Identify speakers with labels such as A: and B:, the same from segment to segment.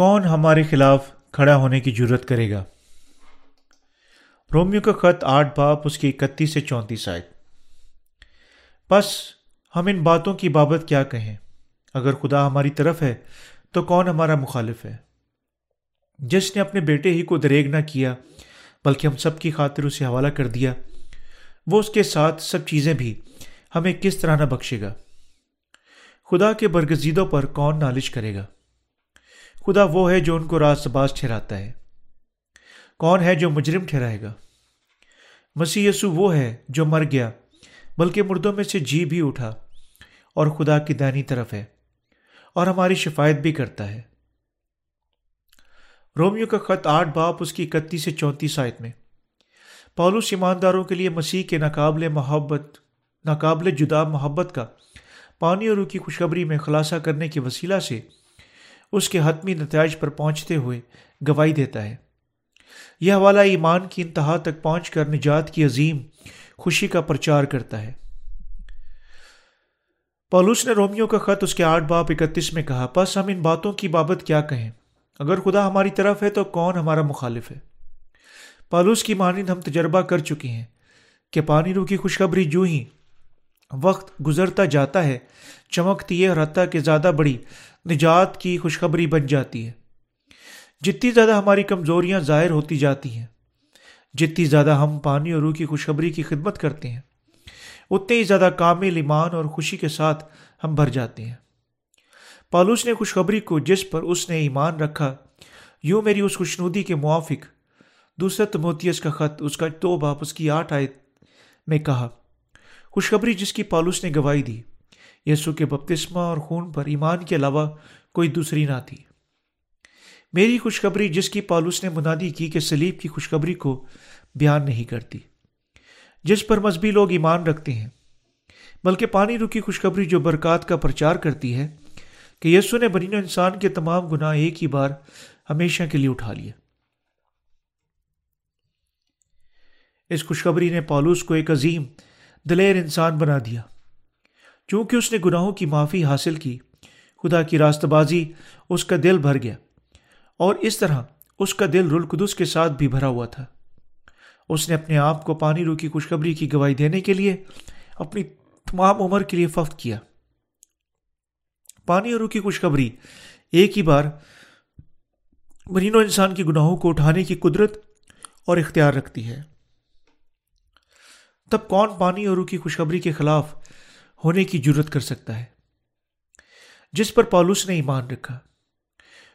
A: کون ہمارے خلاف کھڑا ہونے کی جرت کرے گا؟ رومیو کا خط آٹھ باپ اس کی اکتیس سے چونتیس آئے بس ہم ان باتوں کی بابت کیا کہیں؟ اگر خدا ہماری طرف ہے تو کون ہمارا مخالف ہے؟ جس نے اپنے بیٹے ہی کو دریگ نہ کیا، بلکہ ہم سب کی خاطر اسے حوالہ کر دیا، وہ اس کے ساتھ سب چیزیں بھی ہمیں کس طرح نہ بخشے گا؟ خدا کے برگزیدوں پر کون نالش کرے گا؟ خدا وہ ہے جو ان کو راست باز ٹھہراتا ہے۔ کون ہے جو مجرم ٹھہرائے گا؟ مسیح یسو وہ ہے جو مر گیا، بلکہ مردوں میں سے جی بھی اٹھا اور خدا کی دینی طرف ہے اور ہماری شفایت بھی کرتا ہے۔ رومیو کا خط آٹھ باپ اس کی اکتیس سے چونتیس آیت میں۔ پولوس ایمانداروں کے لیے مسیح کے ناقابل محبت، ناقابل جدا محبت کا پانی اور روح کی خوشخبری میں خلاصہ کرنے کے وسیلہ سے اس کے حتمی نتائج پر پہنچتے ہوئے گواہی دیتا ہے۔ یہ حوالہ ایمان کی انتہا تک پہنچ کر نجات کی عظیم خوشی کا پرچار کرتا ہے۔ پولوس نے رومیو کا خط اس کے آٹھ باپ اکتیس میں کہا بس ہم ان باتوں کی بابت کیا کہیں؟ اگر خدا ہماری طرف ہے تو کون ہمارا مخالف ہے؟ پالوس کی مانند ہم تجربہ کر چکے ہیں کہ پانی رو کی خوشخبری جو ہی وقت گزرتا جاتا ہے، چمکتی ہے اور حتیٰ کہ زیادہ بڑی نجات کی خوشخبری بن جاتی ہے۔ جتنی زیادہ ہماری کمزوریاں ظاہر ہوتی جاتی ہیں، جتنی زیادہ ہم پانی اور روح کی خوشخبری کی خدمت کرتے ہیں اتنے ہی زیادہ کامل ایمان اور خوشی کے ساتھ ہم بھر جاتے ہیں۔ پالوس نے خوشخبری کو جس پر اس نے ایمان رکھا، یوں میری اس خوشنودی کے موافق، دوسرا تموتیس کا خط اس کا تو باپ اس کی آٹھ آیت میں کہا، خوشخبری جس کی پالوس نے گواہی دی۔ یسو کے بپتسمہ اور خون پر ایمان کے علاوہ کوئی دوسری نہ تھی۔ میری خوشخبری جس کی پالوس نے منادی کی کہ سلیب کی خوشخبری کو بیان نہیں کرتی، جس پر مذہبی لوگ ایمان رکھتے ہیں، بلکہ پانی رکی خوشخبری جو برکات کا پرچار کرتی ہے کہ یسو نے بنین انسان کے تمام گناہ ایک ہی بار ہمیشہ کے لیے اٹھا لیا اس خوشخبری نے پالوس کو ایک عظیم، دلیر انسان بنا دیا۔ چونکہ اس نے گناہوں کی معافی حاصل کی، خدا کی راست بازی اس کا دل بھر گیا اور اس طرح اس کا دل رلقدس کے ساتھ بھی بھرا ہوا تھا۔ اس نے اپنے آپ کو پانی رو کی خوشخبری کی گواہی دینے کے لیے اپنی تمام عمر کے لیے فخت کیا۔ پانی اور روح کی خوشخبری، ایک ہی بار مرین و انسان کی گناہوں کو اٹھانے کی قدرت اور اختیار رکھتی ہے۔ تب کون پانی اور روح کی خوشخبری کے خلاف ہونے کی جرت کر سکتا ہے۔ جس پر پالوس نے ایمان رکھا۔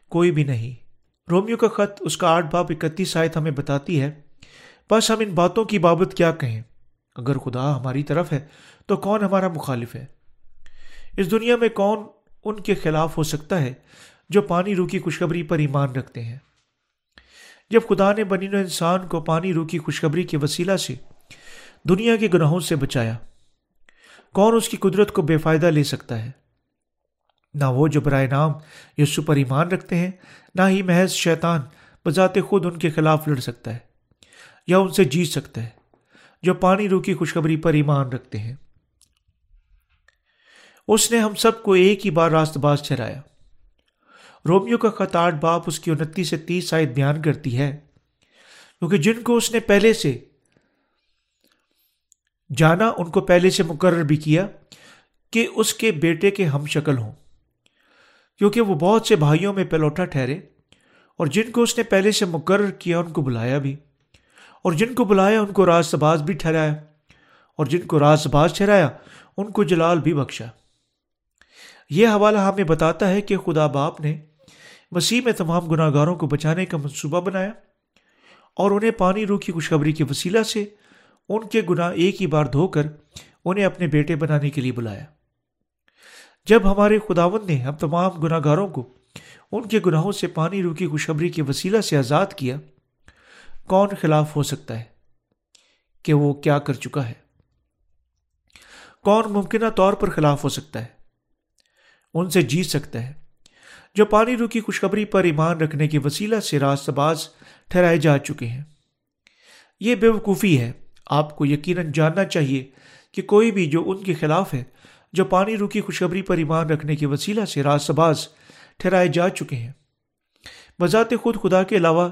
A: کوئی بھی نہیں۔ رومیو کا خط اس کا آٹھ باپ اکتیس آیت ہمیں بتاتی ہے، بس ہم ان باتوں کی بابت کیا کہیں؟ اگر خدا ہماری طرف ہے تو کون ہمارا مخالف ہے؟ اس دنیا میں کون ان کے خلاف ہو سکتا ہے جو پانی روکی خوشخبری پر ایمان رکھتے ہیں؟ جب خدا نے بنی و انسان کو پانی روکی خوشخبری کے وسیلہ سے دنیا کے گناہوں سے بچایا کون اس کی قدرت کو بے فائدہ لے سکتا ہے؟ نہ وہ جو برائے نام یسو پر ایمان رکھتے ہیں، نہ ہی محض شیطان بذات خود ان کے خلاف لڑ سکتا ہے یا ان سے جیت سکتا ہے، جو پانی روکی خوشخبری پر ایمان رکھتے ہیں۔ اس نے ہم سب کو ایک ہی بار راست باز ٹھہرایا۔ رومیو کا خط آٹھ باپ اس کی انتیس سے تیس شاید بیان کرتی ہے، کیونکہ جن کو اس نے پہلے سے جانا ان کو پہلے سے مقرر بھی کیا کہ اس کے بیٹے کے ہم شکل ہوں۔ کیونکہ وہ بہت سے بھائیوں میں پلوٹا ٹھہرے اور جن کو اس نے پہلے سے مقرر کیا ان کو بلایا بھی۔ اور جن کو بلایا ان کو راز سباز بھی ٹھہرایا اور جن کو راز سباز ٹھہرایا ان کو جلال بھی بخشا۔ یہ حوالہ ہمیں بتاتا ہے کہ خدا باپ نے مسیح میں تمام گناہ گاروں کو بچانے کا منصوبہ بنایا اور انہیں پانی روح کی خوشخبری کے وسیلہ سے ان کے گناہ ایک ہی بار دھو کر انہیں اپنے بیٹے بنانے کے لیے بلایا۔ جب ہمارے خداون نے ہم تمام گناہ گاروں کو ان کے گناہوں سے پانی روح کی خوشخبری کے وسیلہ سے آزاد کیا، کون خلاف ہو سکتا ہے کہ وہ کیا کر چکا ہے؟ کون ممکنہ طور پر خلاف ہو سکتا ہے؟ ان سے جیت سکتا ہے۔ جو پانی روح کی خوشخبری پر ایمان رکھنے کے وسیلہ سے راست باز ٹھہرائے جا چکے ہیں۔ یہ بے وقوفی ہے۔ آپ کو یقیناً جاننا چاہیے کہ کوئی بھی جو ان کے خلاف ہے، جو پانی روکی خوشخبری پر ایمان رکھنے کے وسیلہ سے راز سباز ٹھہرائے جا چکے ہیں۔ بذات خود خدا کے علاوہ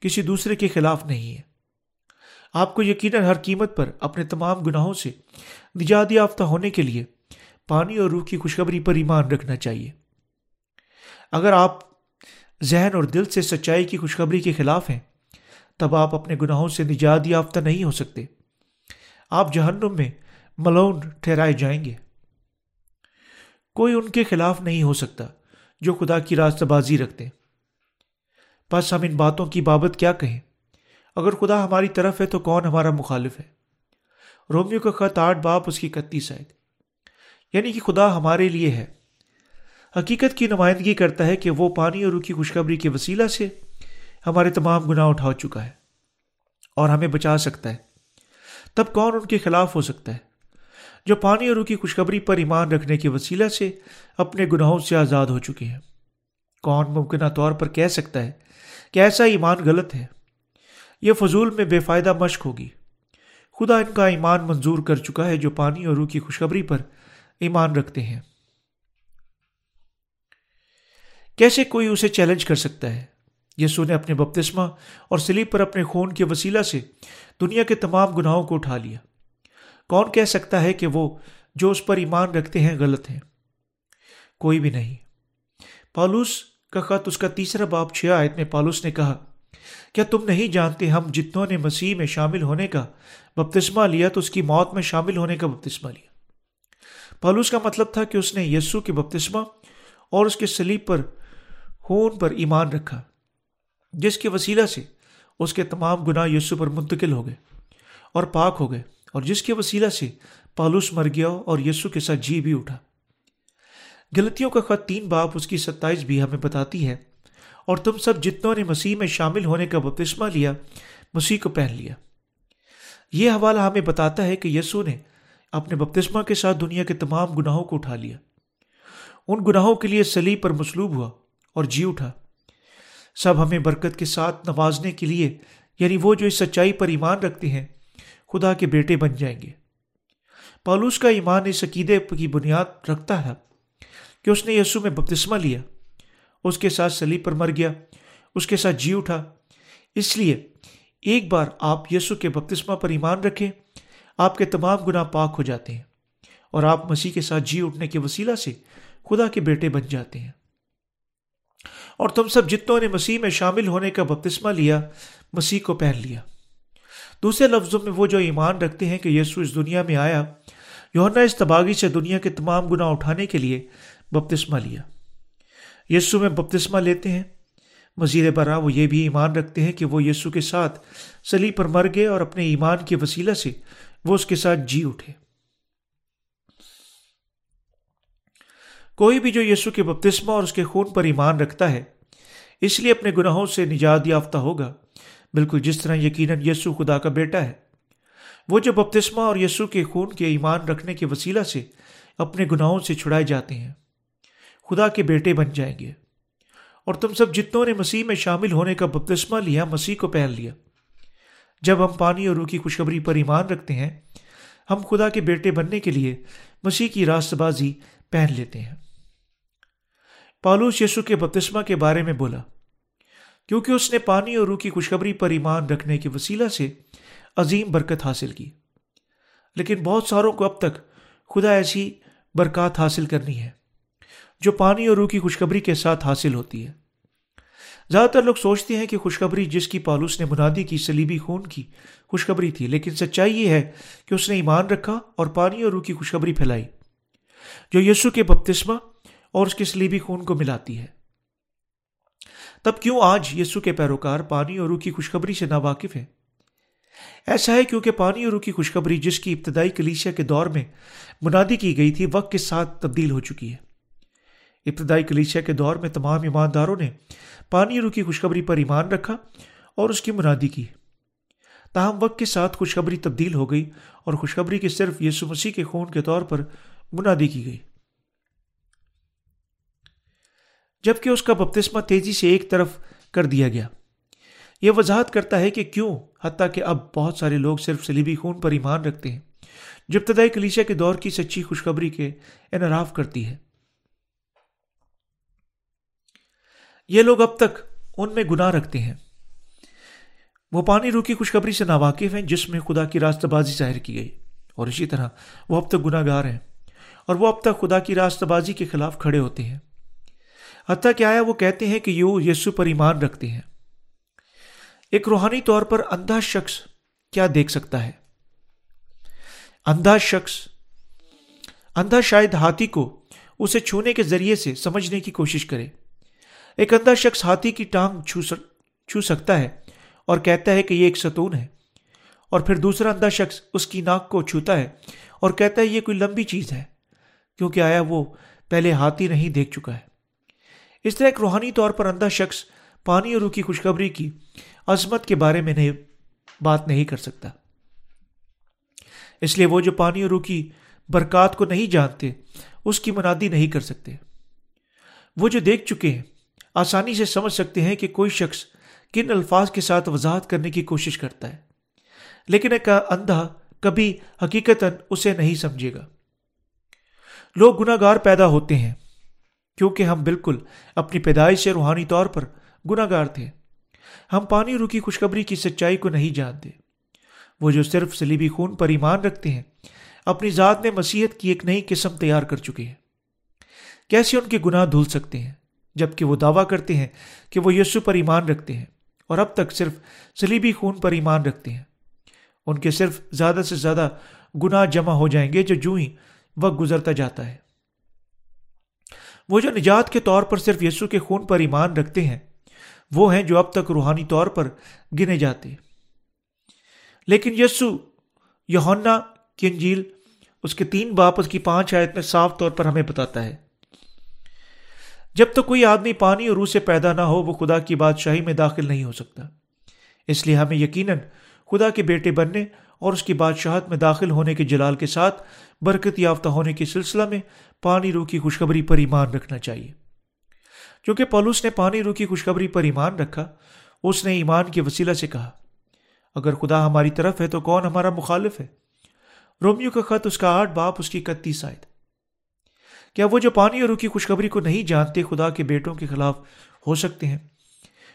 A: کسی دوسرے کے خلاف نہیں ہے۔ آپ کو یقیناً ہر قیمت پر اپنے تمام گناہوں سے نجات یافتہ ہونے کے لیے پانی اور روح کی خوشخبری پر ایمان رکھنا چاہیے۔ اگر آپ ذہن اور دل سے سچائی کی خوشخبری کے خلاف ہیں تب آپ اپنے گناہوں سے نجات یافتہ نہیں ہو سکتے۔ آپ جہنم میں ملون ٹھہرائے جائیں گے۔ کوئی ان کے خلاف نہیں ہو سکتا جو خدا کی راستہ بازی رکھتے۔ بس ہم ان باتوں کی بابت کیا کہیں؟ اگر خدا ہماری طرف ہے تو کون ہمارا مخالف ہے؟ رومیو کا خط آٹھ، باپ اس کی اکتیس آئے یعنی کہ خدا ہمارے لیے ہے۔ حقیقت کی نمائندگی کرتا ہے کہ وہ پانی اور روح کی خوشخبری کے وسیلہ سے ہمارے تمام گناہ اٹھا چکا ہے اور ہمیں بچا سکتا ہے۔ تب کون ان کے خلاف ہو سکتا ہے؟ جو پانی اور روح کی خوشخبری پر ایمان رکھنے کے وسیلہ سے اپنے گناہوں سے آزاد ہو چکے ہیں۔ کون ممکنہ طور پر کہہ سکتا ہے کہ ایسا ایمان غلط ہے؟ یہ فضول میں بے فائدہ مشق ہوگی۔ خدا ان کا ایمان منظور کر چکا ہے جو پانی اور روح کی خوشخبری پر ایمان رکھتے ہیں۔ کیسے کوئی اسے چیلنج کر سکتا ہے؟ یسو نے اپنے بپتسمہ اور سلیپ پر اپنے خون کے وسیلہ سے دنیا کے تمام گناہوں کو اٹھا لیا۔ کون کہہ سکتا ہے کہ وہ جو اس پر ایمان رکھتے ہیں غلط ہیں؟ کوئی بھی نہیں۔ پالوس کا خط اس کا تیسرا باپ چھ آیت میں پالوس نے کہا، کیا تم نہیں جانتے ہم جتنوں نے مسیح میں شامل ہونے کا بپتسمہ لیا تو اس کی موت میں شامل ہونے کا بپتسمہ لیا؟ پالوس کا مطلب تھا کہ اس نے یسو کے بپتسمہ اور اس کے سلیب پر خون پر ایمان رکھا۔ جس کے وسیلہ سے اس کے تمام گناہ یسو پر منتقل ہو گئے اور پاک ہو گئے، اور جس کے وسیلہ سے پالوس مر گیا اور یسو کے ساتھ جی بھی اٹھا۔ غلطیوں کا خط تین باپ اس کی ستائش بھی ہمیں بتاتی ہے اور تم سب جتنوں نے مسیح میں شامل ہونے کا بپتسمہ لیا، مسیح کو پہن لیا۔ یہ حوالہ ہمیں بتاتا ہے کہ یسو نے اپنے بپتسمہ کے ساتھ دنیا کے تمام گناہوں کو اٹھا لیا۔ ان گناہوں کے لیے سلیب پر مسلوب ہوا اور جی اٹھا۔ سب ہمیں برکت کے ساتھ نوازنے کے لیے یعنی وہ جو اس سچائی پر ایمان رکھتے ہیں، خدا کے بیٹے بن جائیں گے۔ پالوس کا ایمان اس عقیدے کی بنیاد رکھتا ہے کہ اس نے یسو میں بپتسمہ لیا، اس کے ساتھ سلیب پر مر گیا، اس کے ساتھ جی اٹھا۔ اس لیے ایک بار آپ یسو کے بپتسمہ پر ایمان رکھیں، آپ کے تمام گناہ پاک ہو جاتے ہیں اور آپ مسیح کے ساتھ جی اٹھنے کے وسیلہ سے خدا کے بیٹے بن جاتے ہیں۔ اور تم سب جتوں نے مسیح میں شامل ہونے کا بپتسمہ لیا، مسیح کو پہن لیا۔ دوسرے لفظوں میں وہ جو ایمان رکھتے ہیں کہ یسو اس دنیا میں آیا یونا اس تباغی سے دنیا کے تمام گناہ اٹھانے کے لیے بپتسمہ لیا۔ یسو میں بپتسمہ لیتے ہیں۔ مزید برآں وہ یہ بھی ایمان رکھتے ہیں کہ وہ یسو کے ساتھ سلی پر مر گئے اور اپنے ایمان کے وسیلہ سے وہ اس کے ساتھ جی اٹھے۔ کوئی بھی جو یسو کے بپتسمہ اور اس کے خون پر ایمان رکھتا ہے، اس لیے اپنے گناہوں سے نجات یافتہ ہوگا۔ بالکل جس طرح یقیناً یسو خدا کا بیٹا ہے، وہ جو بپتسمہ اور یسو کے خون کے ایمان رکھنے کے وسیلہ سے اپنے گناہوں سے چھڑائے جاتے ہیں، خدا کے بیٹے بن جائیں گے۔ اور تم سب جتنوں نے مسیح میں شامل ہونے کا بپتسمہ لیا، مسیح کو پہن لیا۔ جب ہم پانی اور روح کی خوشخبری پر ایمان رکھتے ہیں، ہم خدا کے بیٹے بننے کے لیے مسیح کی راست بازی پہن لیتے ہیں۔ پالوس یسو کے بپتسمہ کے بارے میں بولا، کیونکہ اس نے پانی اور روح کی خوشخبری پر ایمان رکھنے کے وسیلہ سے عظیم برکت حاصل کی۔ لیکن بہت ساروں کو اب تک خدا ایسی برکات حاصل کرنی ہے، جو پانی اور روح کی خوشخبری کے ساتھ حاصل ہوتی ہے۔ زیادہ تر لوگ سوچتے ہیں کہ خوشخبری جس کی پالوس نے منادی کی سلیبی خون کی خوشخبری تھی، لیکن سچائی یہ ہے کہ اس نے ایمان رکھا اور پانی اور روح کی خوشخبری پھیلائی۔ جو یسو کے بپتسمہ اور اس کے سلیبی خون کو ملاتی ہے۔ تب کیوں آج یسو کے پیروکار پانی اور روح کی خوشخبری سے ناواقف ہیں؟ ایسا ہے کیونکہ پانی اور روح کی خوشخبری جس کی ابتدائی کلیشیا کے دور میں منادی کی گئی تھی، وقت کے ساتھ تبدیل ہو چکی ہے۔ ابتدائی کلیشیا کے دور میں تمام ایمانداروں نے پانی روح کی خوشخبری پر ایمان رکھا اور اس کی منادی کی۔ تاہم، وقت کے ساتھ خوشخبری تبدیل ہو گئی اور خوشخبری کی صرف یسو مسیح کے خون کے طور پر منادی کی گئی۔ جبکہ اس کا بپتسمہ تیزی سے ایک طرف کر دیا گیا۔ یہ وضاحت کرتا ہے کہ کیوں؟ حتیٰ کہ اب بہت سارے لوگ صرف سلیبی خون پر ایمان رکھتے ہیں۔ جو ابتدائی کلیشا کے دور کی سچی خوشخبری کے انعراف کرتی ہے۔ یہ لوگ اب تک ان میں گناہ رکھتے ہیں۔ وہ پانی روکی خوشخبری سے ناواقف ہیں، جس میں خدا کی راستہ بازی ظاہر کی گئی۔ اور اسی طرح وہ اب تک گناہ گار ہیں۔ اور وہ اب تک خدا کی راستہ بازی کے خلاف کھڑے ہوتے ہیں۔ حتیٰ کہ آیا وہ کہتے ہیں کہ یو یسو پر ایمان رکھتے ہیں۔ ایک روحانی طور پر اندھا شخص کیا دیکھ سکتا ہے؟ اندھا شخص، اندھا شاید ہاتھی کو اسے چھونے کے ذریعے سے سمجھنے کی کوشش کرے۔ ایک اندھا شخص ہاتھی کی ٹانگ چھو سکتا ہے اور کہتا ہے کہ یہ ایک ستون ہے۔ اور پھر دوسرا اندھا شخص اس کی ناک کو چھوتا ہے اور کہتا ہے یہ کوئی لمبی چیز ہے، کیونکہ آیا وہ پہلے ہاتھی نہیں دیکھ چکا ہے۔ اس طرح ایک روحانی طور پر اندھا شخص پانی اور روح کی خوشخبری کی عظمت کے بارے میں نہیں بات نہیں کر سکتا۔ اس لیے وہ جو پانی اور روح کی برکات کو نہیں جانتے، اس کی منادی نہیں کر سکتے۔ وہ جو دیکھ چکے ہیں، آسانی سے سمجھ سکتے ہیں کہ کوئی شخص کن الفاظ کے ساتھ وضاحت کرنے کی کوشش کرتا ہے، لیکن ایک اندھا کبھی حقیقت اسے نہیں سمجھے گا۔ لوگ گناہ گار پیدا ہوتے ہیں۔ کیونکہ ہم بالکل اپنی پیدائش سے روحانی طور پر گناہ گار تھے۔ ہم پانی روکی خوشخبری کی سچائی کو نہیں جانتے۔ وہ جو صرف سلیبی خون پر ایمان رکھتے ہیں، اپنی ذات میں مسیحت کی ایک نئی قسم تیار کر چکے ہیں۔ کیسے ان کے گناہ دھل سکتے ہیں، جبکہ وہ دعویٰ کرتے ہیں کہ وہ یسو پر ایمان رکھتے ہیں اور اب تک صرف سلیبی خون پر ایمان رکھتے ہیں۔ ان کے صرف زیادہ سے زیادہ گناہ جمع ہو جائیں گے جو جو ہی وقت گزرتا جاتا ہے۔ وہ جو نجات کے طور پر صرف یسو کے خون پر ایمان رکھتے ہیں، وہ ہیں جو اب تک روحانی طور پر گنے جاتے لیکن یسو یونا کی انجیل، اس کے تین باپس کی پانچ آیت میں صاف طور پر ہمیں بتاتا ہے۔ جب تک کوئی آدمی پانی اور روح سے پیدا نہ ہو، وہ خدا کی بادشاہی میں داخل نہیں ہو سکتا۔ اس لیے ہمیں یقیناً خدا کے بیٹے بننے اور اس کی بادشاہت میں داخل ہونے کے جلال کے ساتھ برکت یافتہ ہونے کے سلسلہ میں پانی روح کی خوشخبری پر ایمان رکھنا چاہیے۔ کیونکہ پولوس نے پانی روح کی خوشخبری پر ایمان رکھا، اس نے ایمان کے وسیلہ سے کہا، اگر خدا ہماری طرف ہے تو کون ہمارا مخالف ہے؟ رومیو کا خط، اس کا آٹھ باپ، اس کی اکتیس آئے کیا وہ جو پانی اور روح کی خوشخبری کو نہیں جانتے خدا کے بیٹوں کے خلاف ہو سکتے ہیں؟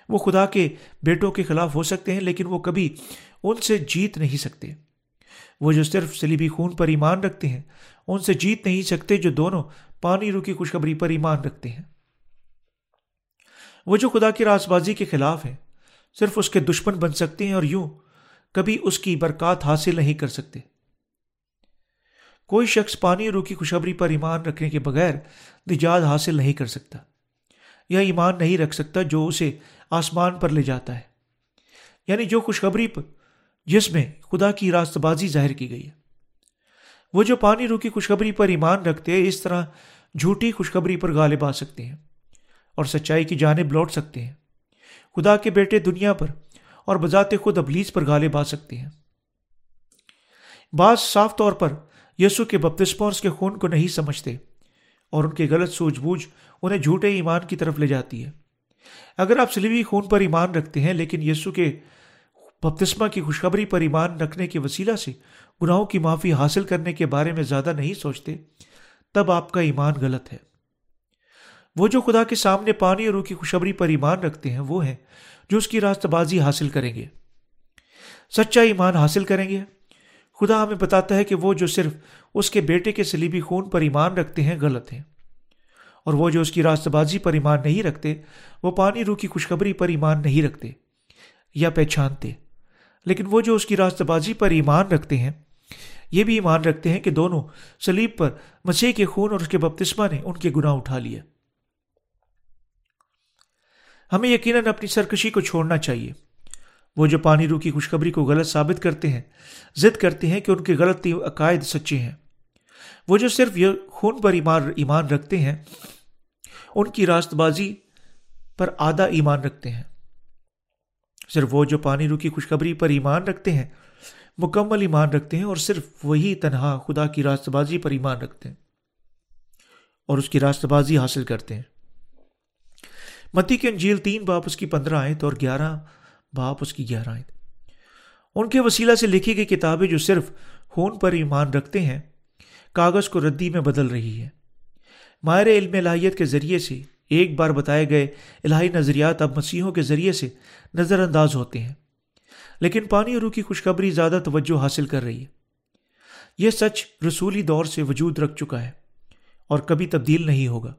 A: وہ خدا کے بیٹوں کے خلاف ہو سکتے ہیں، لیکن وہ کبھی ان سے جیت نہیں سکتے۔ وہ جو صرف سلیبی خون پر ایمان رکھتے ہیں، ان سے جیت نہیں سکتے جو دونوں پانی روح کی خوشخبری پر ایمان رکھتے ہیں۔ وہ جو خدا کی راس بازی کے خلاف ہیں، صرف اس کے دشمن بن سکتے ہیں اور یوں کبھی اس کی برکات حاصل نہیں کر سکتے۔ کوئی شخص پانی روح کی خوشخبری پر ایمان رکھنے کے بغیر نجات حاصل نہیں کر سکتا یا ایمان نہیں رکھ سکتا جو اسے آسمان پر لے جاتا ہے۔ یعنی جو خوشخبری پر جس میں خدا کی راست بازی ظاہر کی گئی ہے۔ وہ جو پانی روح کی خوشخبری پر ایمان رکھتے ہیں اس طرح جھوٹی خوشخبری پر غالب آ سکتے ہیں اور سچائی کی جانب لوٹ سکتے ہیں۔ خدا کے بیٹے دنیا پر اور بذات خود ابلیس پر غالب آ سکتے ہیں۔ بعض صاف طور پر یسو کے بپتسمہ اس کے خون کو نہیں سمجھتے اور ان کے غلط سوچ بوجھ انہیں جھوٹے ایمان کی طرف لے جاتی ہے۔ اگر آپ سلیوی خون پر ایمان رکھتے ہیں، لیکن یسو کے بپتسمہ کی خوشخبری پر ایمان رکھنے کے وسیلہ سے گناہوں کی معافی حاصل کرنے کے بارے میں زیادہ نہیں سوچتے، تب آپ کا ایمان غلط ہے۔ وہ جو خدا کے سامنے پانی اور روح کی خوشخبری پر ایمان رکھتے ہیں، وہ ہیں جو اس کی راست بازی حاصل کریں گے۔ سچا ایمان حاصل کریں گے۔ خدا ہمیں بتاتا ہے کہ وہ جو صرف اس کے بیٹے کے سلیبی خون پر ایمان رکھتے ہیں، غلط ہیں۔ اور وہ جو اس کی راست بازی پر ایمان نہیں رکھتے، وہ پانی روح کی خوشخبری پر ایمان نہیں رکھتے یا پہچانتے۔ لیکن وہ جو اس کی راست بازی پر ایمان رکھتے ہیں، یہ بھی ایمان رکھتے ہیں کہ دونوں سلیب پر مسیح کے خون اور اس کے بپتسمہ نے ان کے گناہ اٹھا لیا ہمیں یقیناً اپنی سرکشی کو چھوڑنا چاہیے۔ وہ جو پانی روح کی خوشخبری کو غلط ثابت کرتے ہیں، ضد کرتے ہیں کہ ان کے غلط عقائد سچے ہیں۔ وہ جو صرف یہ خون پر ایمان ایمان رکھتے ہیں، ان کی راست بازی پر آدھا ایمان رکھتے ہیں۔ صرف وہ جو پانی روح کی خوشخبری پر ایمان رکھتے ہیں، مکمل ایمان رکھتے ہیں اور صرف وہی تنہا خدا کی راست بازی پر ایمان رکھتے ہیں اور اس کی راست بازی حاصل کرتے ہیں۔ متی کی انجیل تین باپ اس کی پندرہ آئے اور گیارہ باپ اس کی گیارہ آئے ان کے وسیلہ سے لکھی گئی کتابیں جو صرف خون پر ایمان رکھتے ہیں، کاغذ کو ردی میں بدل رہی ہے ماہر علم لاہیت کے ذریعے سے ایک بار بتائے گئے، الہی نظریات اب مسیحوں کے ذریعے سے نظر انداز ہوتے ہیں۔ لیکن پانی اور روح کی خوشخبری زیادہ توجہ حاصل کر رہی ہے۔ یہ سچ رسولی دور سے وجود رکھ چکا ہے اور کبھی تبدیل نہیں ہوگا۔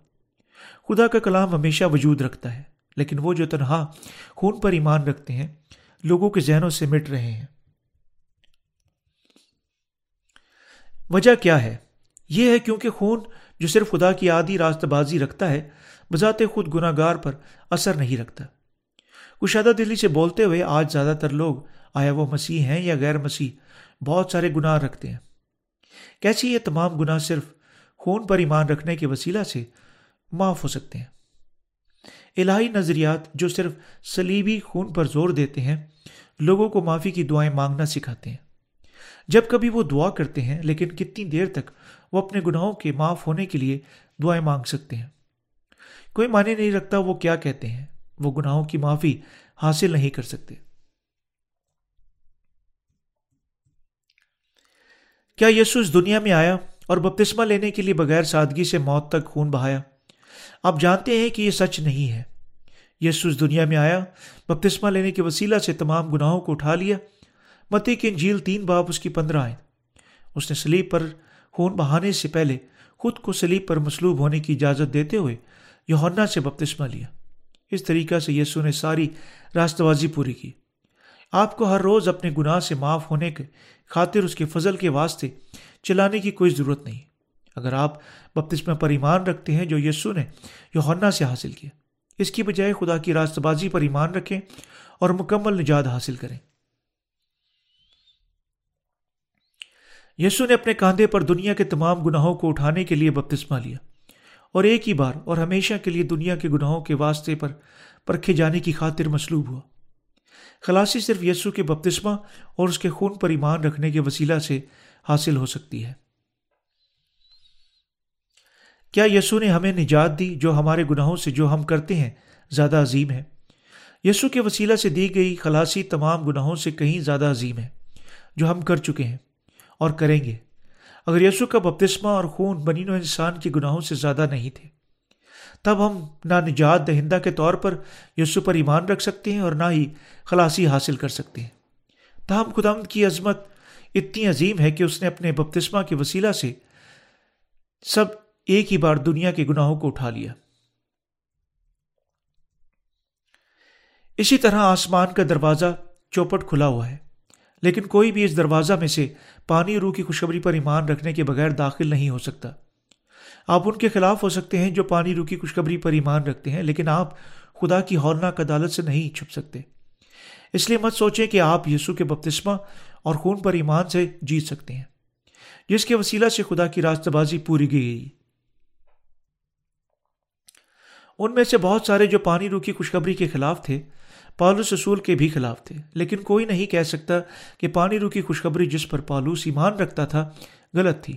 A: خدا کا کلام ہمیشہ وجود رکھتا ہے، لیکن وہ جو تنہا خون پر ایمان رکھتے ہیں، لوگوں کے ذہنوں سے مٹ رہے ہیں۔ وجہ کیا ہے؟ یہ ہے کیونکہ خون جو صرف خدا کی آدھی راست بازی رکھتا ہے بذات خود گناہ گار پر اثر نہیں رکھتا۔ کشادہ دلی سے بولتے ہوئے آج زیادہ تر لوگ آیا وہ مسیح ہیں یا غیر مسیح، بہت سارے گناہ رکھتے ہیں۔ کیسی یہ تمام گناہ صرف خون پر ایمان رکھنے کے وسیلہ سے معاف ہو سکتے ہیں؟ الہی نظریات جو صرف سلیبی خون پر زور دیتے ہیں، لوگوں کو معافی کی دعائیں مانگنا سکھاتے ہیں۔ جب کبھی وہ دعا کرتے ہیں، لیکن کتنی دیر تک وہ اپنے گناہوں کے معاف ہونے کے لیے دعائیں مانگ سکتے ہیں۔ کوئی معنی نہیں رکھتا وہ کیا کہتے ہیں۔ وہ گناہوں کی معافی حاصل نہیں کر سکتے۔ کیا یسو اس دنیا میں آیا اور بپتسمہ لینے کے لیے بغیر سادگی سے موت تک خون بہایا؟ آپ جانتے ہیں کہ یہ سچ نہیں ہے۔ یسو اس دنیا میں آیا، بپتسمہ لینے کے وسیلہ سے تمام گناہوں کو اٹھا لیا۔ متی کی انجیل تین باپ اس کی پندرہ آئے اس نے سلیب پر خون بہانے سے پہلے خود کو سلیب پر مصلوب ہونے کی اجازت دیتے ہوئے یوہنا سے بپتسمہ لیا۔ اس طریقہ سے یسو نے ساری راستہ بازی پوری کی۔ آپ کو ہر روز اپنے گناہ سے معاف ہونے کے خاطر اس کے فضل کے واسطے چلانے کی کوئی ضرورت نہیں۔ اگر آپ بپتسمہ پر ایمان رکھتے ہیں جو یسو نے یوہنا سے حاصل کیا، اس کی بجائے خدا کی راست بازی پر ایمان رکھیں اور مکمل نجات حاصل کریں۔ یسو نے اپنے کاندھے پر دنیا کے تمام گناہوں کو اٹھانے کے لیے بپتسمہ لیا۔ اور ایک ہی بار اور ہمیشہ کے لیے دنیا کے گناہوں کے واسطے پر پرکھے جانے کی خاطر مصلوب ہوا۔ خلاصی صرف یسو کے بپتسمہ اور اس کے خون پر ایمان رکھنے کے وسیلہ سے حاصل ہو سکتی ہے۔ کیا یسو نے ہمیں نجات دی جو ہمارے گناہوں سے جو ہم کرتے ہیں زیادہ عظیم ہے؟ یسو کے وسیلہ سے دی گئی خلاصی تمام گناہوں سے کہیں زیادہ عظیم ہے جو ہم کر چکے ہیں اور کریں گے۔ اگر یسو کا بپتسمہ اور خون بنین و انسان کے گناہوں سے زیادہ نہیں تھے، تب ہم نہ نجات دہندہ کے طور پر یسو پر ایمان رکھ سکتے ہیں اور نہ ہی خلاصی حاصل کر سکتے ہیں۔ تاہم خدمت کی عظمت اتنی عظیم ہے کہ اس نے اپنے بپتسمہ کے وسیلہ سے سب ایک ہی بار دنیا کے گناہوں کو اٹھا لیا۔ اسی طرح آسمان کا دروازہ چوپٹ کھلا ہوا ہے، لیکن کوئی بھی اس دروازہ میں سے پانی روح کی خوشخبری پر ایمان رکھنے کے بغیر داخل نہیں ہو سکتا۔ آپ ان کے خلاف ہو سکتے ہیں جو پانی روح کی خوشخبری پر ایمان رکھتے ہیں، لیکن آپ خدا کی ہولناک عدالت سے نہیں چھپ سکتے۔ اس لیے مت سوچیں کہ آپ یسو کے بپتسمہ اور خون پر ایمان سے جیت سکتے ہیں۔ جس کے وسیلہ سے خدا کی راستہ بازی پوری گئی۔ ان میں سے بہت سارے جو پانی روح کی خوشخبری کے خلاف تھے پالوس رسول کے بھی خلاف تھے۔ لیکن کوئی نہیں کہہ سکتا کہ پانی روح کی خوشخبری جس پر پالوس ایمان رکھتا تھا غلط تھی۔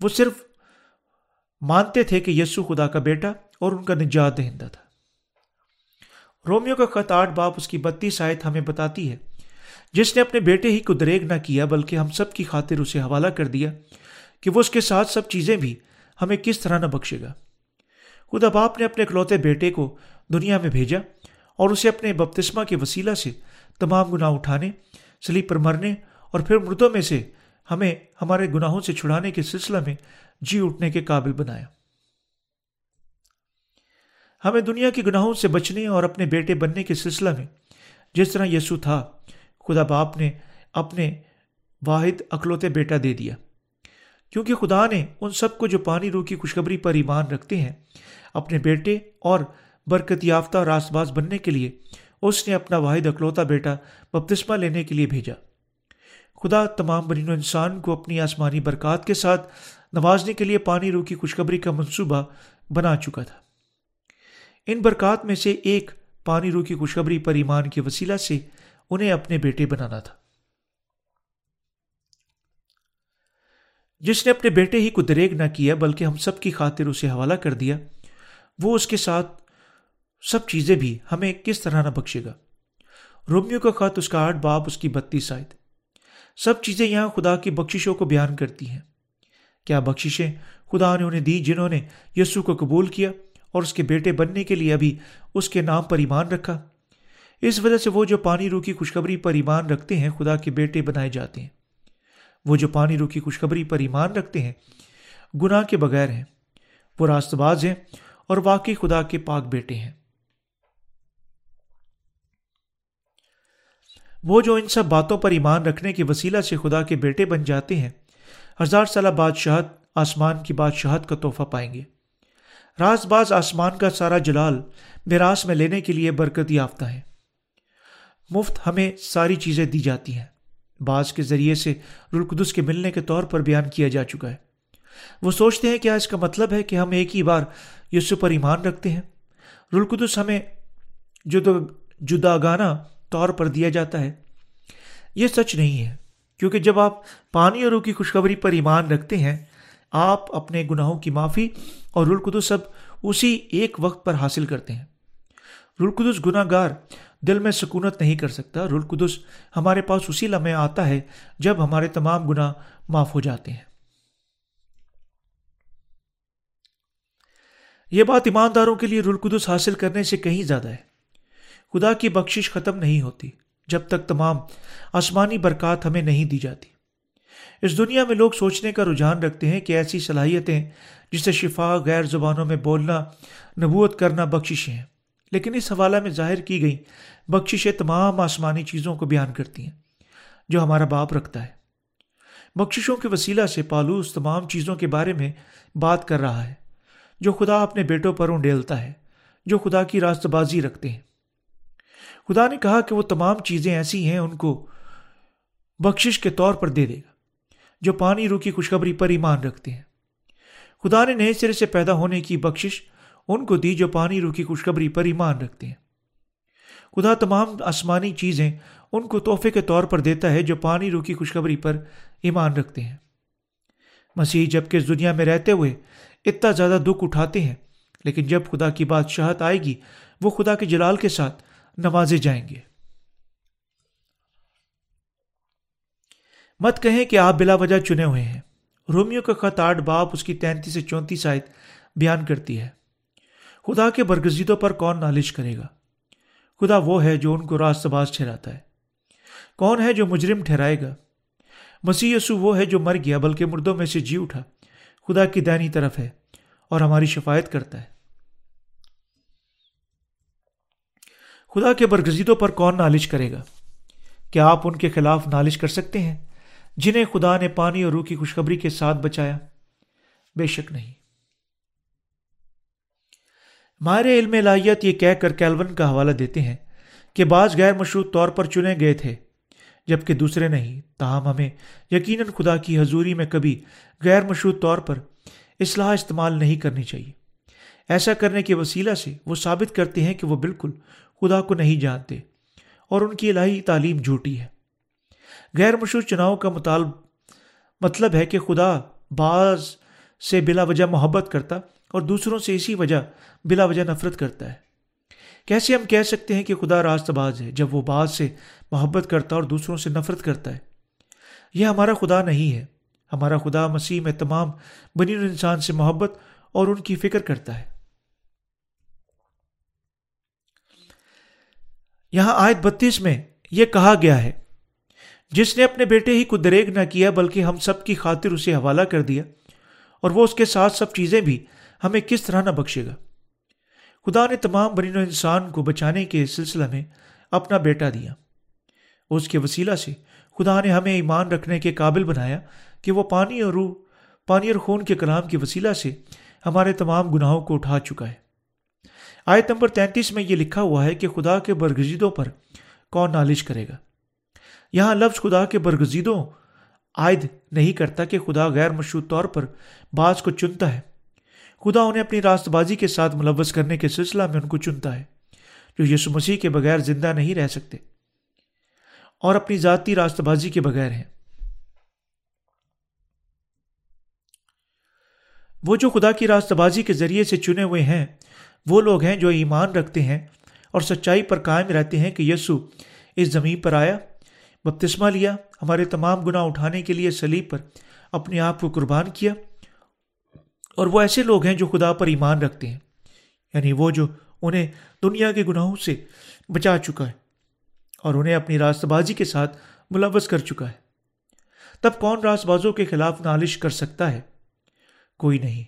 A: وہ صرف مانتے تھے کہ یسو خدا کا بیٹا اور ان کا نجات دہندہ تھا۔ رومیو کا خط آٹھ باپ اس کی بتیس آیت ہمیں بتاتی ہے، جس نے اپنے بیٹے ہی کو دریگ نہ کیا، بلکہ ہم سب کی خاطر اسے حوالہ کر دیا کہ وہ اس کے ساتھ سب چیزیں بھی ہمیں کس طرح نہ بخشے گا۔ خدا باپ نے اپنے اکلوتے بیٹے کو دنیا میں بھیجا اور اسے اپنے بپتسمہ کے وسیلہ سے تمام گناہ اٹھانے سلیپ پر مرنے اور پھر مردوں میں سے ہمیں ہمارے گناہوں سے چھڑانے کے سلسلہ میں جی اٹھنے کے قابل بنایا۔ ہمیں دنیا کے گناہوں سے بچنے اور اپنے بیٹے بننے کے سلسلہ میں جس طرح یسو تھا، خدا باپ نے اپنے واحد اکلوتے بیٹا دے دیا۔ کیونکہ خدا نے ان سب کو جو پانی روح کی خوشخبری پر ایمان رکھتے ہیں، اپنے بیٹے اور برکت یافتہ راست باز بننے کے لیے اس نے اپنا واحد اکلوتا بیٹا بپتسمہ لینے کے لیے بھیجا۔ خدا تمام برین و انسان کو اپنی آسمانی برکات کے ساتھ نوازنے کے لیے پانی روح کی خوشخبری کا منصوبہ بنا چکا تھا۔ ان برکات میں سے ایک پانی روح کی خوشخبری پر ایمان کے وسیلہ سے انہیں اپنے بیٹے بنانا تھا۔ جس نے اپنے بیٹے ہی کو دریگ نہ کیا بلکہ ہم سب کی خاطر اسے حوالہ کر دیا، وہ اس کے ساتھ سب چیزیں بھی ہمیں کس طرح نہ بخشے گا۔ رومیو کا خط اس کا آٹھ باپ اس کی بتیس آئے سب چیزیں یہاں خدا کی بخششوں کو بیان کرتی ہیں۔ کیا بخششیں خدا نے انہیں دی جنہوں نے یسو کو قبول کیا اور اس کے بیٹے بننے کے لیے ابھی اس کے نام پر ایمان رکھا؟ اس وجہ سے وہ جو پانی رو کی خوشخبری پر ایمان رکھتے ہیں، خدا کے بیٹے بنائے جاتے ہیں۔ وہ جو پانی رو کی خوشخبری پر ایمان رکھتے ہیں، گناہ کے بغیر ہیں۔ وہ راست باز ہیں اور واقعی خدا کے پاک بیٹے ہیں۔ وہ جو ان سب باتوں پر ایمان رکھنے کے وسیلہ سے خدا کے بیٹے بن جاتے ہیں، ہزار سالہ بادشاہت آسمان کی بادشاہت کا تحفہ پائیں گے۔ راز باز آسمان کا سارا جلال میراث میں لینے کے لیے برکت یافتہ ہے مفت ہمیں ساری چیزیں دی جاتی ہیں۔ بعض کے ذریعے سے رلقدس کے ملنے کے طور پر بیان کیا جا چکا ہے۔ وہ سوچتے ہیں کیا اس کا مطلب ہے کہ ہم ایک ہی بار یسو پر ایمان رکھتے ہیں۔ رلقدس ہمیں جدا گانا طور پر دیا جاتا ہے۔ یہ سچ نہیں ہے، کیونکہ جب آپ پانی اور روح کی خوشخبری پر ایمان رکھتے ہیں، آپ اپنے گناہوں کی معافی اور رلقدس سب اسی ایک وقت پر حاصل کرتے ہیں۔ رلقدس گناہ گار دل میں سکونت نہیں کر سکتا۔ رلقدس ہمارے پاس اسی لمحے آتا ہے جب ہمارے تمام گناہ معاف ہو جاتے ہیں۔ یہ بات ایمانداروں کے لیے رلقدس حاصل کرنے سے کہیں زیادہ ہے۔ خدا کی بخشش ختم نہیں ہوتی، جب تک تمام آسمانی برکات ہمیں نہیں دی جاتی۔ اس دنیا میں لوگ سوچنے کا رجحان رکھتے ہیں کہ ایسی صلاحیتیں جسے شفا غیر زبانوں میں بولنا، نبوت کرنا بخششیں ہیں۔ لیکن اس حوالہ میں ظاہر کی گئی بخششیں تمام آسمانی چیزوں کو بیان کرتی ہیں، جو ہمارا باپ رکھتا ہے۔ بخششوں کے وسیلہ سے پالوس تمام چیزوں کے بارے میں بات کر رہا ہے، جو خدا اپنے بیٹوں پر ڈیلتا ہے، جو خدا کی راست بازی رکھتے ہیں۔ خدا نے کہا کہ وہ تمام چیزیں ایسی ہیں، ان کو بخشش کے طور پر دے دے گا، جو پانی رو کی خوشخبری پر ایمان رکھتے ہیں۔ خدا نے نئے سرے سے پیدا ہونے کی بخشش ان کو دی جو پانی رو کی خوشخبری پر ایمان رکھتے ہیں۔ خدا تمام آسمانی چیزیں ان کو تحفے کے طور پر دیتا ہے جو پانی رو کی خوشخبری پر ایمان رکھتے ہیں۔ مسیح جبکہ اس دنیا میں رہتے ہوئے اتنا زیادہ دکھ اٹھاتے ہیں، لیکن جب خدا کی بادشاہت آئے گی، وہ خدا کے جلال کے ساتھ نوازے جائیں گے۔ مت کہیں کہ آپ بلا وجہ چنے ہوئے ہیں۔ رومیو کا خط آٹھ باپ اس کی تینتیس سے چونتیس آیت بیان کرتی ہے۔ خدا کے برگزیدوں پر کون نالش کرے گا؟ خدا وہ ہے جو ان کو راست باز ٹھہراتا ہے۔ کون ہے جو مجرم ٹھہرائے گا؟ مسیح یسو وہ ہے جو مر گیا بلکہ مردوں میں سے جی اٹھا۔ خدا کی دینی طرف ہے اور ہماری شفایت کرتا ہے۔ خدا کے برگزیدوں پر کون نالش کرے گا؟ کیا آپ ان کے خلاف نالش کر سکتے ہیں جنہیں خدا نے پانی اور روح کی خوشخبری کے ساتھ بچایا؟ بے شک نہیں۔ ماہر علم لاہیت یہ کہہ کر کیلون کا حوالہ دیتے ہیں کہ بعض غیر مشروط طور پر چنے گئے تھے، جبکہ دوسرے نہیں۔ تاہم ہمیں یقیناً خدا کی حضوری میں کبھی غیر مشروط طور پر اصلاح استعمال نہیں کرنی چاہیے۔ ایسا کرنے کے وسیلہ سے وہ ثابت کرتے ہیں کہ وہ بالکل خدا کو نہیں جانتے اور ان کی الہی تعلیم جھوٹی ہے۔ غیر مشہور چناؤ کا مطالب مطلب ہے کہ خدا بعض سے بلا وجہ محبت کرتا اور دوسروں سے اسی وجہ بلا وجہ نفرت کرتا ہے۔ کیسے ہم کہہ سکتے ہیں کہ خدا راست باز ہے جب وہ بعض سے محبت کرتا اور دوسروں سے نفرت کرتا ہے؟ یہ ہمارا خدا نہیں ہے۔ ہمارا خدا مسیح میں تمام بنی انسان سے محبت اور ان کی فکر کرتا ہے۔ یہاں آیت بتیس میں یہ کہا گیا ہے، جس نے اپنے بیٹے ہی کو دریگ نہ کیا، بلکہ ہم سب کی خاطر اسے حوالہ کر دیا، اور وہ اس کے ساتھ سب چیزیں بھی ہمیں کس طرح نہ بخشے گا۔ خدا نے تمام برین و انسان کو بچانے کے سلسلہ میں اپنا بیٹا دیا۔ اس کے وسیلہ سے خدا نے ہمیں ایمان رکھنے کے قابل بنایا کہ وہ پانی اور روح، پانی اور خون کے کلام کے وسیلہ سے ہمارے تمام گناہوں کو اٹھا چکا ہے۔ آیت نمبر تینتیس میں یہ لکھا ہوا ہے کہ خدا کے برگزیدوں پر کون نالش کرے گا؟ یہاں لفظ خدا کے برگزیدوں عائد نہیں کرتا کہ خدا غیر مشروط طور پر بعض کو چنتا ہے۔ خدا انہیں اپنی راست بازی کے ساتھ ملوث کرنے کے سلسلہ میں ان کو چنتا ہے، جو یسو مسیح کے بغیر زندہ نہیں رہ سکتے اور اپنی ذاتی راست بازی کے بغیر ہیں۔ وہ جو خدا کی راست بازی کے ذریعے سے چنے ہوئے ہیں وہ لوگ ہیں جو ایمان رکھتے ہیں اور سچائی پر قائم رہتے ہیں کہ یسو اس زمین پر آیا، بپتسمہ لیا، ہمارے تمام گناہ اٹھانے کے لیے سلیب پر اپنے آپ کو قربان کیا۔ اور وہ ایسے لوگ ہیں جو خدا پر ایمان رکھتے ہیں یعنی وہ جو انہیں دنیا کے گناہوں سے بچا چکا ہے اور انہیں اپنی راست بازی کے ساتھ ملوث کر چکا ہے۔ تب کون راست بازوں کے خلاف نالش کر سکتا ہے؟ کوئی نہیں۔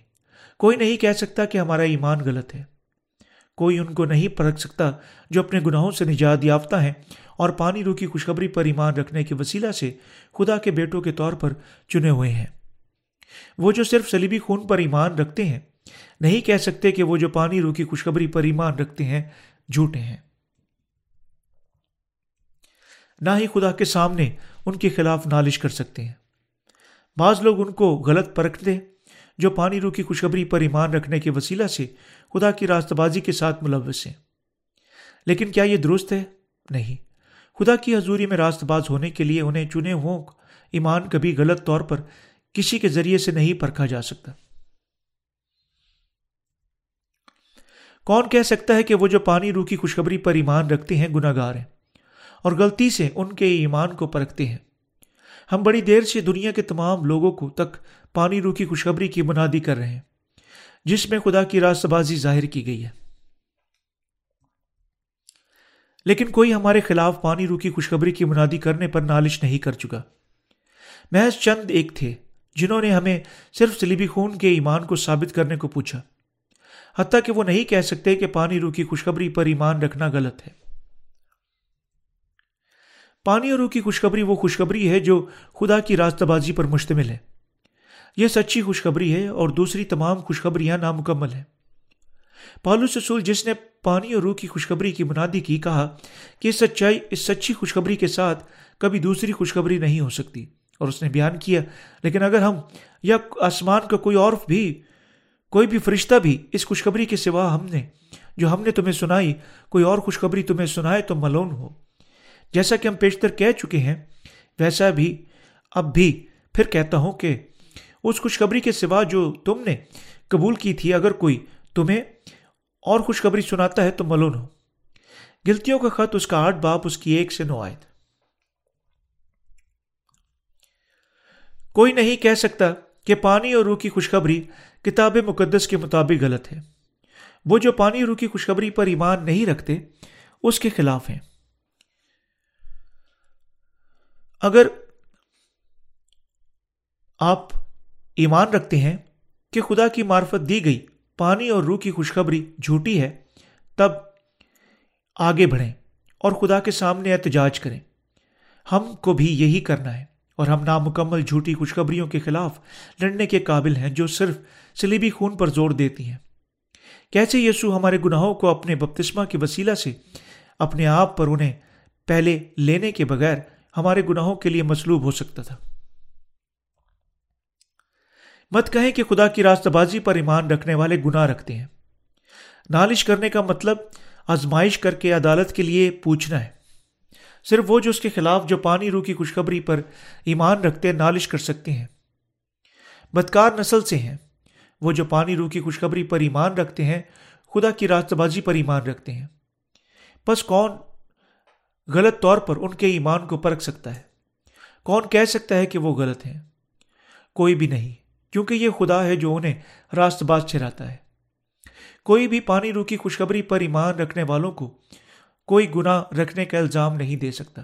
A: کوئی نہیں کہہ سکتا کہ ہمارا ایمان غلط ہے۔ کوئی ان کو نہیں پرکھ سکتا جو اپنے گناہوں سے نجات یافتہ ہیں اور پانی رو کی خوشخبری پر ایمان رکھنے کے وسیلہ سے خدا کے بیٹوں کے طور پر چنے ہوئے ہیں۔ وہ جو صرف سلیبی خون پر ایمان رکھتے ہیں، نہیں کہہ سکتے کہ وہ جو پانی رو کی خوشخبری پر ایمان رکھتے ہیں، جھوٹے ہیں۔ نہ ہی خدا کے سامنے ان کے خلاف نالش کر سکتے ہیں۔ بعض لوگ ان کو غلط پرکھتے، جو پانی رو کی خوشخبری پر ایمان رکھنے کے وسیلہ سے خدا کی راست بازی کے ساتھ ملوث ہیں۔ لیکن کیا یہ درست ہے؟ نہیں۔ خدا کی حضوری میں راست باز ہونے کے لیے انہیں چنے ہوں ایمان کبھی غلط طور پر کسی کے ذریعے سے نہیں پرکھا جا سکتا۔ کون کہہ سکتا ہے کہ وہ جو پانی روح کی خوشخبری پر ایمان رکھتے ہیں گناہ گار ہیں اور غلطی سے ان کے ایمان کو پرکھتے ہیں۔ ہم بڑی دیر سے دنیا کے تمام لوگوں کو تک پانی روح کی خوشخبری کی بنادی کر رہے ہیں۔ جس میں خدا کی راست بازی ظاہر کی گئی ہے۔ لیکن کوئی ہمارے خلاف پانی روح کی خوشخبری کی منادی کرنے پر نالش نہیں کر چکا۔ محض چند ایک تھے جنہوں نے ہمیں صرف سلیبی خون کے ایمان کو ثابت کرنے کو پوچھا۔ حتیٰ کہ وہ نہیں کہہ سکتے کہ پانی روح کی خوشخبری پر ایمان رکھنا غلط ہے۔ پانی اور روح کی خوشخبری وہ خوشخبری ہے جو خدا کی راستہ بازی پر مشتمل ہے۔ یہ سچی خوشخبری ہے اور دوسری تمام خوشخبریاں نامکمل ہیں۔ پالوس رسول جس نے پانی اور روح کی خوشخبری کی منادی کی، کہا کہ اس سچائی، اس سچی خوشخبری کے ساتھ کبھی دوسری خوشخبری نہیں ہو سکتی۔ اور اس نے بیان کیا، لیکن اگر ہم یا آسمان کا کوئی اور بھی، کوئی بھی فرشتہ بھی اس خوشخبری کے سوا ہم نے، جو ہم نے تمہیں سنائی، کوئی اور خوشخبری تمہیں سنائے تو ملون ہو۔ جیسا کہ ہم پیشتر کہہ چکے ہیں، ویسا بھی، اب بھی پھر کہتا ہوں کہ اس خوشخبری کے سوا جو تم نے قبول کی تھی، اگر کوئی تمہیں اور خوشخبری سناتا ہے تو ملون ہو۔ گلتیوں کا خط، اس کا آٹھ باپ، اس کی ایک سے نو آئے کوئی نہیں کہہ سکتا کہ پانی اور روح کی خوشخبری کتاب مقدس کے مطابق غلط ہے۔ وہ جو پانی اور روح کی خوشخبری پر ایمان نہیں رکھتے، اس کے خلاف ہیں۔ اگر آپ ایمان رکھتے ہیں کہ خدا کی معرفت دی گئی، پانی اور روح کی خوشخبری جھوٹی ہے، تب آگے بڑھیں اور خدا کے سامنے احتجاج کریں۔ ہم کو بھی یہی کرنا ہے اور ہم نامکمل جھوٹی خوشخبریوں کے خلاف لڑنے کے قابل ہیں جو صرف سلیبی خون پر زور دیتی ہیں۔ کیسے یسو ہمارے گناہوں کو اپنے بپتسمہ کے وسیلہ سے اپنے آپ پر انہیں پہلے لینے کے بغیر ہمارے گناہوں کے لیے مصلوب ہو سکتا تھا؟ مت کہیں کہ خدا کی راستہ بازی پر ایمان رکھنے والے گناہ رکھتے ہیں۔ نالش کرنے کا مطلب آزمائش کر کے عدالت کے لیے پوچھنا ہے۔ صرف وہ جو اس کے خلاف جو پانی روح کی خوشخبری پر ایمان رکھتے نالش کر سکتے ہیں۔ بدکار نسل سے ہیں۔ وہ جو پانی روح کی خوشخبری پر ایمان رکھتے ہیں، خدا کی راست بازی پر ایمان رکھتے ہیں۔ بس کون غلط طور پر ان کے ایمان کو پرکھ سکتا ہے؟ کون کہہ سکتا ہے کہ وہ غلط ہیں؟ کوئی بھی نہیں۔ کیونکہ یہ خدا ہے جو انہیں راست باز چراتا ہے۔ کوئی بھی پانی روح کی خوشخبری پر ایمان رکھنے والوں کو کوئی گنا رکھنے کا الزام نہیں دے سکتا۔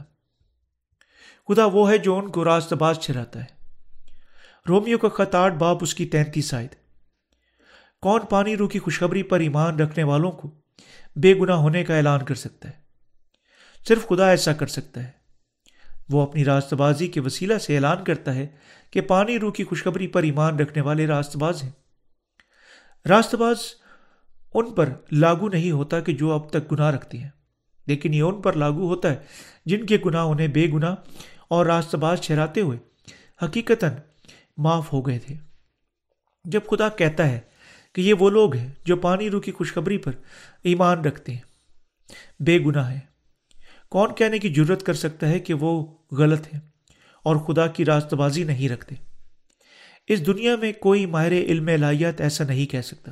A: خدا وہ ہے جو ان کو راست باز چراتا ہے۔ رومیو کا خطاٹ باپ اس کی تینتیس آئے کون پانی روح کی خوشخبری پر ایمان رکھنے والوں کو بے گنا ہونے کا اعلان کر سکتا ہے؟ صرف خدا ایسا کر سکتا ہے۔ وہ اپنی راست بازی کے وسیلہ سے اعلان کرتا ہے کہ پانی روح کی خوشخبری پر ایمان رکھنے والے راست باز ہیں۔ راست باز ان پر لاگو نہیں ہوتا کہ جو اب تک گناہ رکھتے ہیں، لیکن یہ ان پر لاگو ہوتا ہے جن کے گناہ انہیں بے گناہ اور راست باز ٹھہراتے ہوئے حقیقت معاف ہو گئے تھے۔ جب خدا کہتا ہے کہ یہ وہ لوگ ہیں جو پانی روح کی خوشخبری پر ایمان رکھتے ہیں، بے گناہ ہیں، کون کہنے کی ضرورت کر سکتا ہے کہ وہ غلط ہے اور خدا کی راست بازی نہیں رکھتے۔ اس دنیا میں کوئی ماہر علم الہیت ایسا نہیں کہہ سکتا۔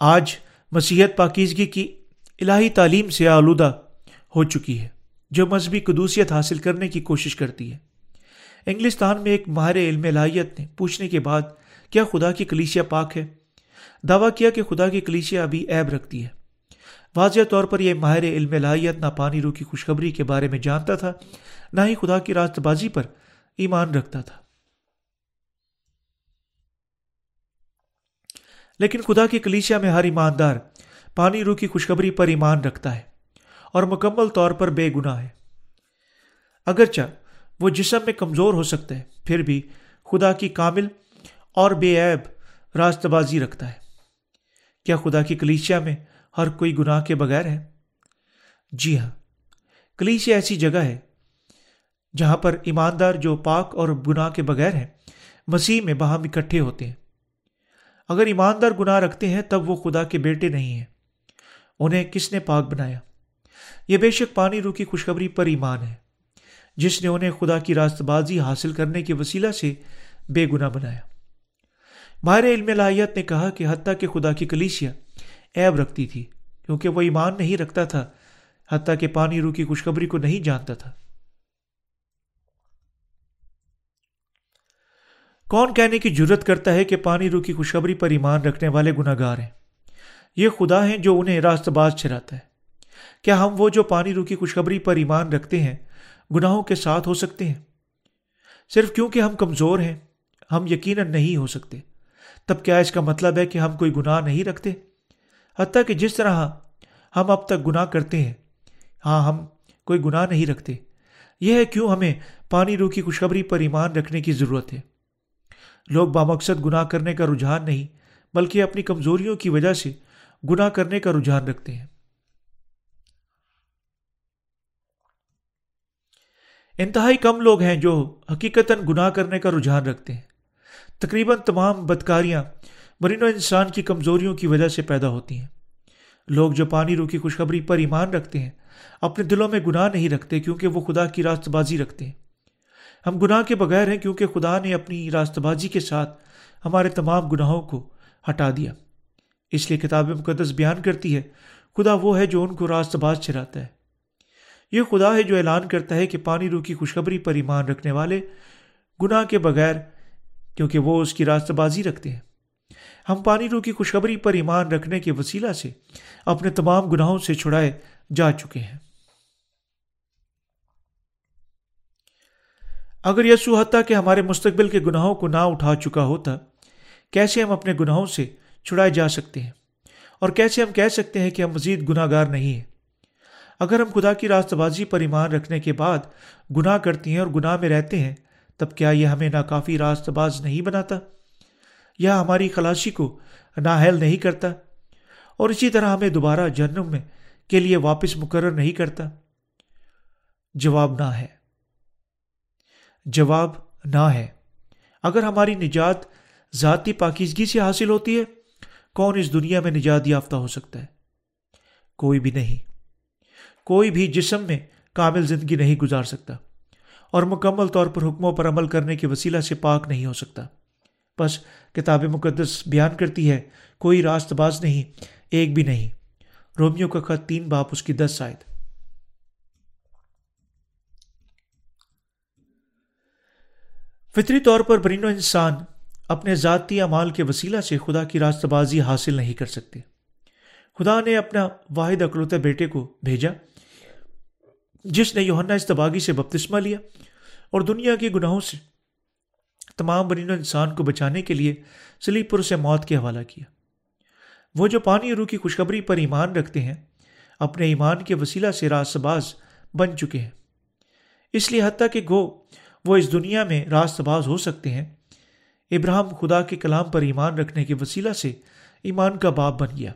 A: آج مسیحت پاکیزگی کی الہی تعلیم سے آلودہ ہو چکی ہے، جو مذہبی قدوسیت حاصل کرنے کی کوشش کرتی ہے۔ انگلستان میں ایک ماہر علم الہیت نے پوچھنے کے بعد، کیا خدا کی کلیشیا پاک ہے؟ دعویٰ کیا کہ خدا کی کلیشیا ابھی عیب رکھتی ہے۔ واضح طور پر یہ ماہر علم لاہیت نہ پانی رو کی خوشخبری کے بارے میں جانتا تھا، نہ ہی خدا کی راست بازی پر ایمان رکھتا تھا۔ لیکن خدا کی کلیشیا میں ہر ایماندار پانی رو کی خوشخبری پر ایمان رکھتا ہے اور مکمل طور پر بے گناہ ہے۔ اگرچہ وہ جسم میں کمزور ہو سکتا ہے پھر بھی خدا کی کامل اور بے عیب راست بازی رکھتا ہے۔ کیا خدا کی کلیشیا میں ہر کوئی گناہ کے بغیر ہے۔ جی ہاں کلیشیا ایسی جگہ ہے جہاں پر ایماندار جو پاک اور گناہ کے بغیر ہیں، مسیح میں باہم اکٹھے ہوتے ہیں۔ اگر ایماندار گناہ رکھتے ہیں، تب وہ خدا کے بیٹے نہیں ہیں۔ انہیں کس نے پاک بنایا؟ یہ بے شک پانی رو کی خوشخبری پر ایمان ہے، جس نے انہیں خدا کی راست بازی حاصل کرنے کے وسیلہ سے بے گنا بنایا۔ ماہر علم لاہیت نے کہا کہ حتیٰ کہ خدا کی کلیشیا عیب رکھتی تھی، کیونکہ وہ ایمان نہیں رکھتا تھا، حتیٰ کہ پانی رو کی خوشخبری کو نہیں جانتا تھا۔ کون کہنے کی جرت کرتا ہے کہ پانی رو کی خوشخبری پر ایمان رکھنے والے گناہ گار ہیں؟ یہ خدا ہیں جو انہیں راست باز چراتا ہے۔ کیا ہم وہ جو پانی رو کی خوشخبری پر ایمان رکھتے ہیں، گناہوں کے ساتھ ہو سکتے ہیں؟ صرف کیونکہ ہم کمزور ہیں، ہم یقیناً نہیں ہو سکتے۔ تب کیا اس کا مطلب ہے کہ ہم کوئی گناہ نہیں رکھتے؟ حتیٰ کہ جس طرح ہم اب تک گناہ کرتے ہیں ہاں ہم کوئی گناہ نہیں رکھتے۔ یہ ہے کیوں ہمیں پانی رو کی خوشخبری پر ایمان رکھنے کی ضرورت ہے۔ لوگ بامقصد گناہ کرنے کا رجحان نہیں، بلکہ اپنی کمزوریوں کی وجہ سے گناہ کرنے کا رجحان رکھتے ہیں۔ انتہائی کم لوگ ہیں جو حقیقت گناہ کرنے کا رجحان رکھتے ہیں۔ تقریباً تمام بدکاریاں مرین و انسان کی کمزوریوں کی وجہ سے پیدا ہوتی ہیں۔ لوگ جو پانی رو کی خوشخبری پر ایمان رکھتے ہیں، اپنے دلوں میں گناہ نہیں رکھتے کیونکہ وہ خدا کی راست بازی رکھتے ہیں۔ ہم گناہ کے بغیر ہیں کیونکہ خدا نے اپنی راست بازی کے ساتھ ہمارے تمام گناہوں کو ہٹا دیا۔ اس لیے کتاب مقدس بیان کرتی ہے، خدا وہ ہے جو ان کو راست باز چراتا ہے۔ یہ خدا ہے جو اعلان کرتا ہے کہ پانی رو کی خوشخبری پر ایمان رکھنے والے گناہ کے بغیر، کیونکہ وہ اس کی راست بازی رکھتے ہیں۔ ہم پانی رو کی خوشخبری پر ایمان رکھنے کے وسیلہ سے اپنے تمام گناہوں سے چھڑائے جا چکے ہیں۔ اگر یسو حتیٰ کہ ہمارے مستقبل کے گناہوں کو نہ اٹھا چکا ہوتا، کیسے ہم اپنے گناہوں سے چھڑائے جا سکتے ہیں؟ اور کیسے ہم کہہ سکتے ہیں کہ ہم مزید گناہ گار نہیں ہیں؟ اگر ہم خدا کی راست بازی پر ایمان رکھنے کے بعد گناہ کرتی ہیں اور گناہ میں رہتے ہیں، تب کیا یہ ہمیں ناکافی راست باز نہیں بناتا؟ یا ہماری خلاشی کو نااہل نہیں کرتا اور اسی طرح ہمیں دوبارہ جنم میں کے لیے واپس مقرر نہیں کرتا؟ جواب نہ ہے۔ جواب نہ ہے۔ اگر ہماری نجات ذاتی پاکیزگی سے حاصل ہوتی ہے، کون اس دنیا میں نجات یافتہ ہو سکتا ہے؟ کوئی بھی نہیں۔ کوئی بھی جسم میں کامل زندگی نہیں گزار سکتا اور مکمل طور پر حکموں پر عمل کرنے کے وسیلہ سے پاک نہیں ہو سکتا۔ بس کتاب مقدس بیان کرتی ہے، کوئی راست باز نہیں، ایک بھی نہیں۔ رومیو کا خط تین باپ اس کی دس شاید فطری طور پر برینو انسان اپنے ذاتی اعمال کے وسیلہ سے خدا کی راست بازی حاصل نہیں کر سکتے۔ خدا نے اپنا واحد اکلوتے بیٹے کو بھیجا، جس نے یوہنا استباغی سے بپتسمہ لیا اور دنیا کے گناہوں سے تمام برین و انسان کو بچانے کے لیے سلیپ پر اسے موت کے حوالہ کیا۔ وہ جو پانی روح کی خوشخبری پر ایمان رکھتے ہیں، اپنے ایمان کے وسیلہ سے راست باز بن چکے ہیں۔ اس لیے حتیٰ کہ گو، وہ اس دنیا میں راست باز ہو سکتے ہیں۔ ابراہم خدا کے کلام پر ایمان رکھنے کے وسیلہ سے ایمان کا باپ بن گیا۔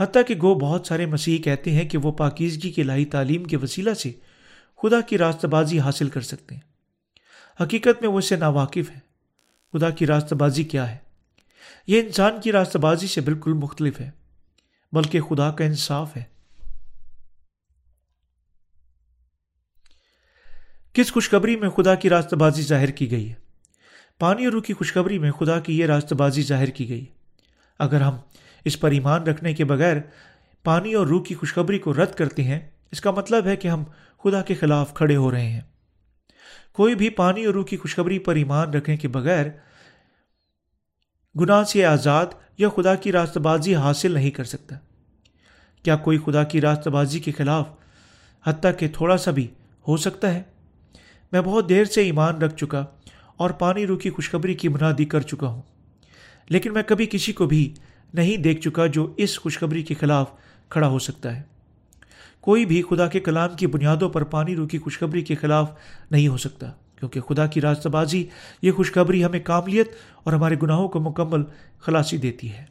A: حتیٰ کہ گو، بہت سارے مسیح کہتے ہیں کہ وہ پاکیزگی کی لائی تعلیم کے وسیلہ سے خدا کی راست بازی حاصل کر سکتے ہیں۔ حقیقت میں وہ اسے ناواقف ہے۔ خدا کی راست بازی کیا ہے؟ یہ انسان کی راست بازی سے بالکل مختلف ہے، بلکہ خدا کا انصاف ہے۔ کس خوشخبری میں خدا کی راست بازی ظاہر کی گئی ہے؟ پانی اور روح کی خوشخبری میں خدا کی یہ راست بازی ظاہر کی گئی ہے۔ اگر ہم اس پر ایمان رکھنے کے بغیر پانی اور روح کی خوشخبری کو رد کرتے ہیں، اس کا مطلب ہے کہ ہم خدا کے خلاف کھڑے ہو رہے ہیں۔ کوئی بھی پانی اور روح کی خوشخبری پر ایمان رکھنے کے بغیر گناہ سے آزاد یا خدا کی راستہ بازی حاصل نہیں کر سکتا۔ کیا کوئی خدا کی راستہ بازی کے خلاف حتیٰ کہ تھوڑا سا بھی ہو سکتا ہے؟ میں بہت دیر سے ایمان رکھ چکا اور پانی روکی خوشخبری کی منادی کر چکا ہوں۔ لیکن میں کبھی کسی کو بھی نہیں دیکھ چکا جو اس خوشخبری کے خلاف کھڑا ہو سکتا ہے۔ کوئی بھی خدا کے کلام کی بنیادوں پر پانی روکی خوشخبری کے خلاف نہیں ہو سکتا، کیونکہ خدا کی راستہ بازی یہ خوشخبری ہمیں قابلیت اور ہمارے گناہوں کو مکمل خلاصی دیتی ہے۔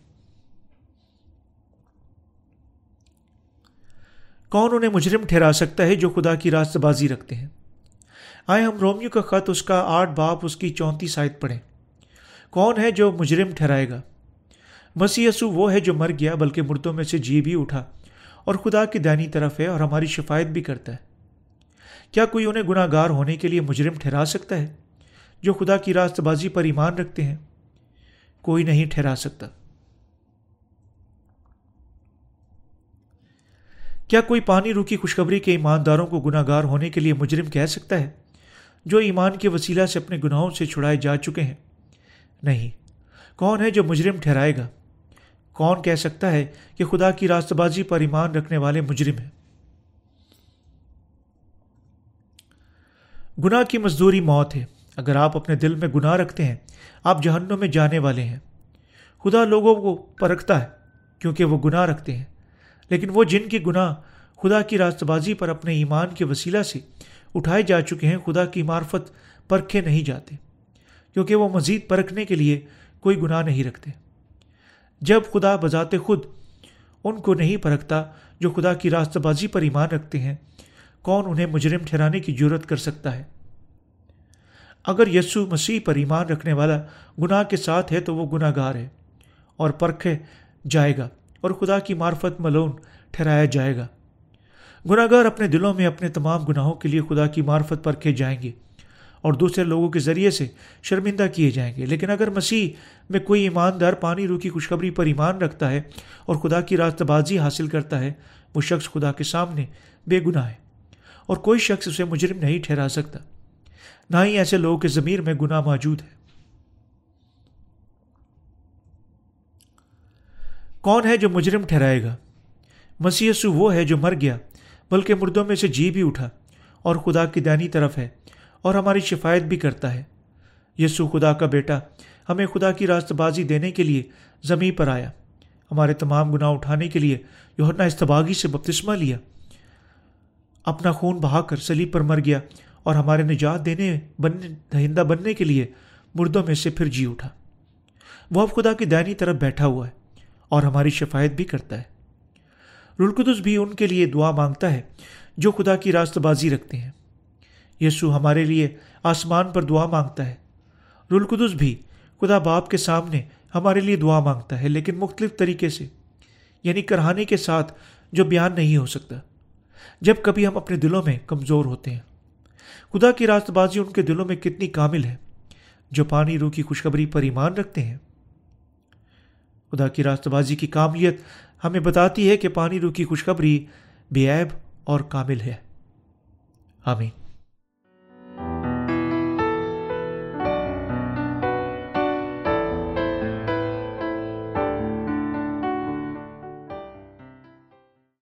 A: کون انہیں مجرم ٹھہرا سکتا ہے جو خدا کی راست بازی رکھتے ہیں؟ آئے ہم رومیو کا خط اس کا آٹھ باپ اس کی چونتی سائد پڑھیں۔ کون ہے جو مجرم ٹھہرائے گا؟ مسی وہ ہے جو مر گیا، بلکہ مردوں میں سے جی بھی اٹھا۔ اور خدا کی دینی طرف ہے اور ہماری شفایت بھی کرتا ہے۔ کیا کوئی انہیں گناہ گار ہونے کے لیے مجرم ٹھہرا سکتا ہے جو خدا کی راست بازی پر ایمان رکھتے ہیں؟ کوئی نہیں ٹھہرا سکتا۔ کیا کوئی پانی روکی خوشخبری کے ایمانداروں کو گناہ گار ہونے کے لیے مجرم کہہ سکتا ہے جو ایمان کے وسیلہ سے اپنے گناہوں سے چھڑائے جا چکے ہیں؟ نہیں۔ کون ہے جو مجرم ٹھہرائے گا؟ کون کہہ سکتا ہے کہ خدا کی راست بازی پر ایمان رکھنے والے مجرم ہیں؟ گناہ کی مزدوری موت ہے۔ اگر آپ اپنے دل میں گناہ رکھتے ہیں، آپ جہنوں میں جانے والے ہیں۔ خدا لوگوں کو پرکھتا ہے کیونکہ وہ گناہ رکھتے ہیں۔ لیکن وہ جن کی گناہ خدا کی راست بازی پر اپنے ایمان کے وسیلہ سے اٹھائے جا چکے ہیں، خدا کی معرفت پرکھے نہیں جاتے۔ کیونکہ وہ مزید پرکھنے کے لیے کوئی گناہ نہیں رکھتے۔ جب خدا بذات خود ان کو نہیں پرکھتا جو خدا کی راست بازی پر ایمان رکھتے ہیں، کون انہیں مجرم ٹھہرانے کی ضرورت کر سکتا ہے؟ اگر یسو مسیح پر ایمان رکھنے والا گناہ کے ساتھ ہے تو وہ گناہ گار ہے اور پرکھے جائے گا اور خدا کی معرفت ملون ٹھہرایا جائے گا۔ گناہ گار اپنے دلوں میں اپنے تمام گناہوں کے لیے خدا کی معرفت پرکھے جائیں گے۔ اور دوسرے لوگوں کے ذریعے سے شرمندہ کیے جائیں گے۔ لیکن اگر مسیح میں کوئی ایماندار پانی رو کی خوشخبری پر ایمان رکھتا ہے اور خدا کی راست بازی حاصل کرتا ہے، وہ شخص خدا کے سامنے بے گناہ ہے اور کوئی شخص اسے مجرم نہیں ٹھہرا سکتا۔ نہ ہی ایسے لوگوں کے ضمیر میں گناہ موجود ہے۔ کون ہے جو مجرم ٹھہرائے گا؟ مسیح وہ ہے جو مر گیا، بلکہ مردوں میں سے جی بھی اٹھا اور خدا کی دانی طرف ہے۔ اور ہماری شفایت بھی کرتا ہے۔ یسو خدا کا بیٹا ہمیں خدا کی راست بازی دینے کے لیے زمیں پر آیا۔ ہمارے تمام گناہ اٹھانے کے لیے یوہنا استباغی سے بپتسمہ لیا۔ اپنا خون بہا کر سلیب پر مر گیا اور ہمارے نجات دینے بننے دہندہ بننے کے لیے مردوں میں سے پھر جی اٹھا۔ وہ اب خدا کی دینی طرف بیٹھا ہوا ہے اور ہماری شفایت بھی کرتا ہے۔ رلقدس بھی ان کے لیے دعا مانگتا ہے جو خدا کی راست بازی رکھتے ہیں۔ یسو ہمارے لیے آسمان پر دعا مانگتا ہے۔ رلقدس بھی خدا باپ کے سامنے ہمارے لیے دعا مانگتا ہے، لیکن مختلف طریقے سے یعنی کرہانے کے ساتھ جو بیان نہیں ہو سکتا۔ جب کبھی ہم اپنے دلوں میں کمزور ہوتے ہیں، خدا کی راست بازی ان کے دلوں میں کتنی کامل ہے، جو پانی روح کی خوشخبری پر ایمان رکھتے ہیں۔ خدا کی راست بازی کی کاملیت ہمیں بتاتی ہے کہ پانی روح کی خوشخبری بے عیب اور کامل ہے۔ آمین۔